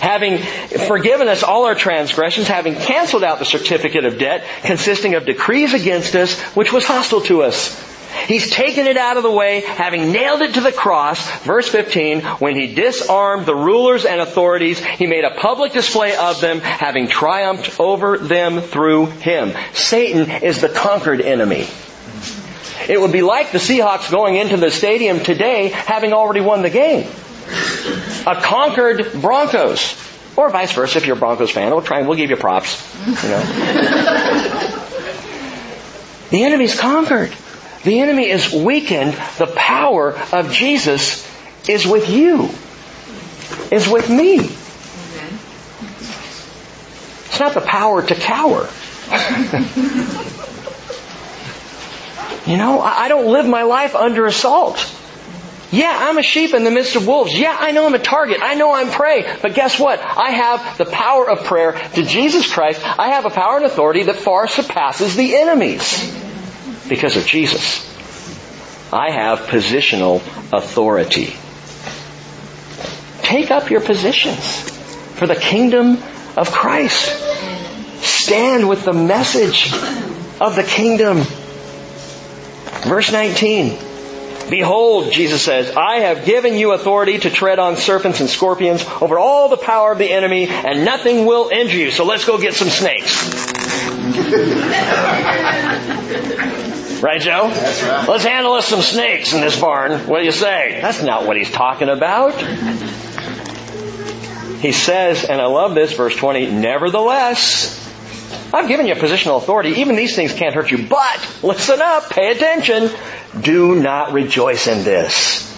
Having forgiven us all our transgressions, having canceled out the certificate of debt consisting of decrees against us, which was hostile to us He's taken it out of the way, having nailed it to the cross. Verse 15, when he disarmed the rulers and authorities, he made a public display of them, having triumphed over them through him. Satan is the conquered enemy. It would be like the Seahawks going into the stadium today having already won the game. A conquered Broncos. Or vice versa, if you're a Broncos fan, we'll try and we'll give you props. You know. the enemy's conquered. The enemy is weakened. The power of Jesus is with you. Is with me. It's not the power to cower. you know, I don't live my life under assault. Yeah, I'm a sheep in the midst of wolves. Yeah, I know I'm a target. I know I'm prey. But guess what? I have the power of prayer to Jesus Christ. I have a power and authority that far surpasses the enemies because of Jesus. I have positional authority. Take up your positions for the kingdom of Christ. Stand with the message of the kingdom. Verse 19. Behold, Jesus says, I have given you authority to tread on serpents and scorpions over all the power of the enemy and nothing will injure you. So let's go get some snakes. Right, Joe? That's right. Let's handle us some snakes in this barn. What do you say? That's not what he's talking about. He says, and I love this, verse 20, nevertheless, I've given you positional authority. Even these things can't hurt you. But, listen up, pay attention. Do not rejoice in this,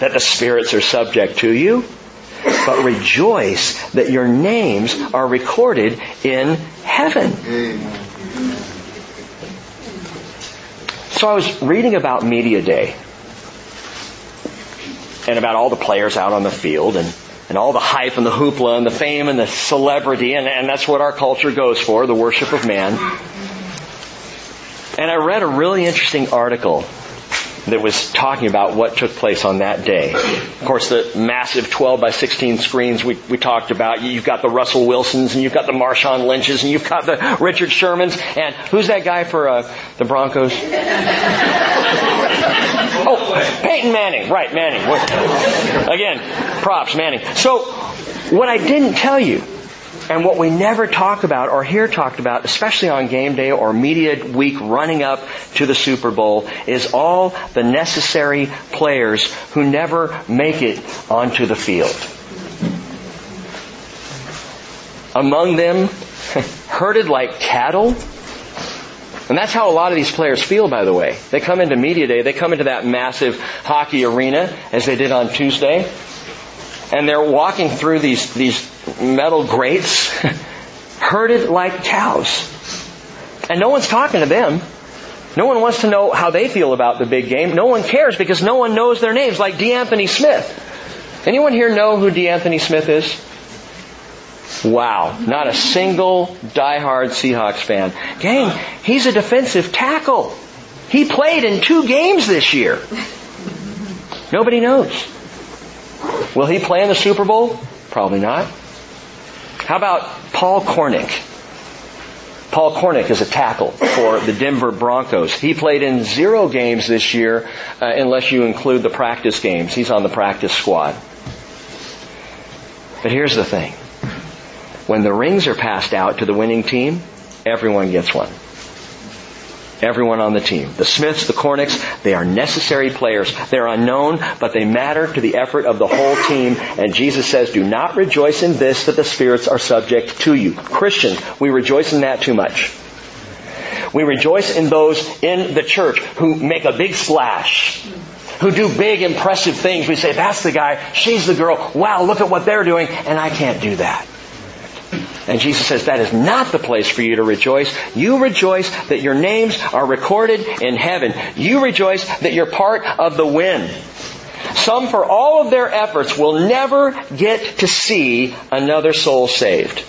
that the spirits are subject to you, but rejoice that your names are recorded in heaven. Amen. So I was reading about Media Day and about all the players out on the field and, and all the hype and the hoopla and the fame and the celebrity and, and that's what our culture goes for, the worship of man. And I read a really interesting article that was talking about what took place on that day. Of course, the massive 12 by 16 screens we, we talked about. You've got the Russell Wilsons and you've got the Marshawn Lynches and you've got the Richard Shermans and who's that guy for uh, the Broncos? oh, Peyton Manning. Right, Manning. Again, props, Manning. So, what I didn't tell you and what we never talk about or hear talked about, especially on game day or media week running up to the Super Bowl, is all the necessary players who never make it onto the field. Among them, herded like cattle. And that's how a lot of these players feel, by the way. They come into media day, they come into that massive hockey arena, as they did on Tuesday, and they're walking through these, these metal grates, herded like cows. And no one's talking to them. No one wants to know how they feel about the big game. No one cares because no one knows their names, like D'Anthony Smith. Anyone here know who D'Anthony Smith is? Wow. Not a single diehard Seahawks fan. Gang, he's a defensive tackle. He played in two games this year. Nobody knows. Will he play in the Super Bowl? Probably not. How about Paul Cornick? Paul Cornick is a tackle for the Denver Broncos. He played in zero games this year, uh, unless you include the practice games. He's on the practice squad. But here's the thing. When the rings are passed out to the winning team, everyone gets one. Everyone on the team. The Smiths, the Cornicks, they are necessary players. They're unknown, but they matter to the effort of the whole team. And Jesus says, do not rejoice in this that the spirits are subject to you. Christians, we rejoice in that too much. We rejoice in those in the church who make a big splash who do big, impressive things. We say, that's the guy, she's the girl, wow, look at what they're doing, and I can't do that. And Jesus says that is not the place for you to rejoice. You rejoice that your names are recorded in heaven. You rejoice that you're part of the win. Some, for all of their efforts, will never get to see another soul saved.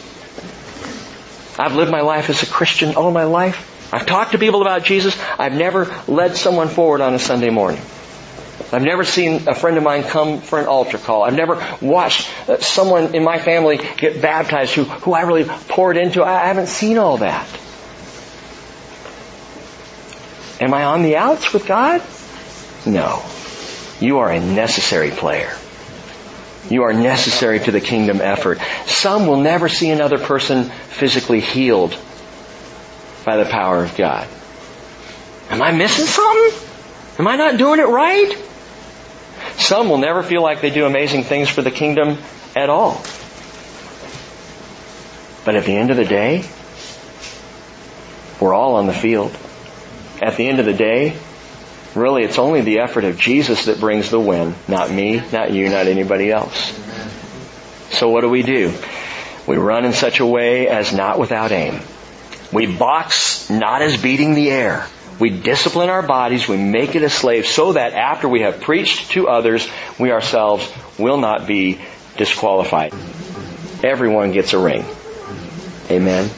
I've lived my life as a Christian all my life. I've talked to people about Jesus. I've never led someone forward on a Sunday morning. I've never seen a friend of mine come for an altar call. I've never watched uh, someone in my family get baptized who, who I really poured into. I haven't seen all that. Am I on the outs with God? No. You are a necessary player. You are necessary to the kingdom effort. Some will never see another person physically healed by the power of God. Am I missing something? Am I not doing it right? Some will never feel like they do amazing things for the kingdom at all. But at the end of the day, we're all on the field. At the end of the day, really it's only the effort of Jesus that brings the win, not me, not you, not anybody else. So what do we do? We run in such a way as not without aim. We box not as beating the air, we discipline our bodies, we make it a slave so that after we have preached to others, we ourselves will not be disqualified. Everyone gets a ring. Amen.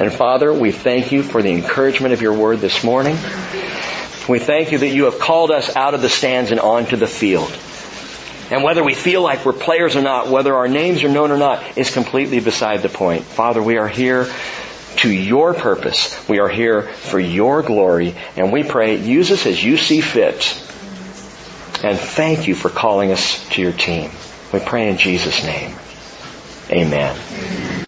And Father, we thank you for the encouragement of your word this morning. We thank you that you have called us out of the stands and onto the field. And whether we feel like we're players or not, whether our names are known or not, is completely beside the point. Father, we are here to your purpose. We are here for your glory, and we pray, use us as you see fit. And thank you for calling us to your team. We pray in Jesus' name. Amen.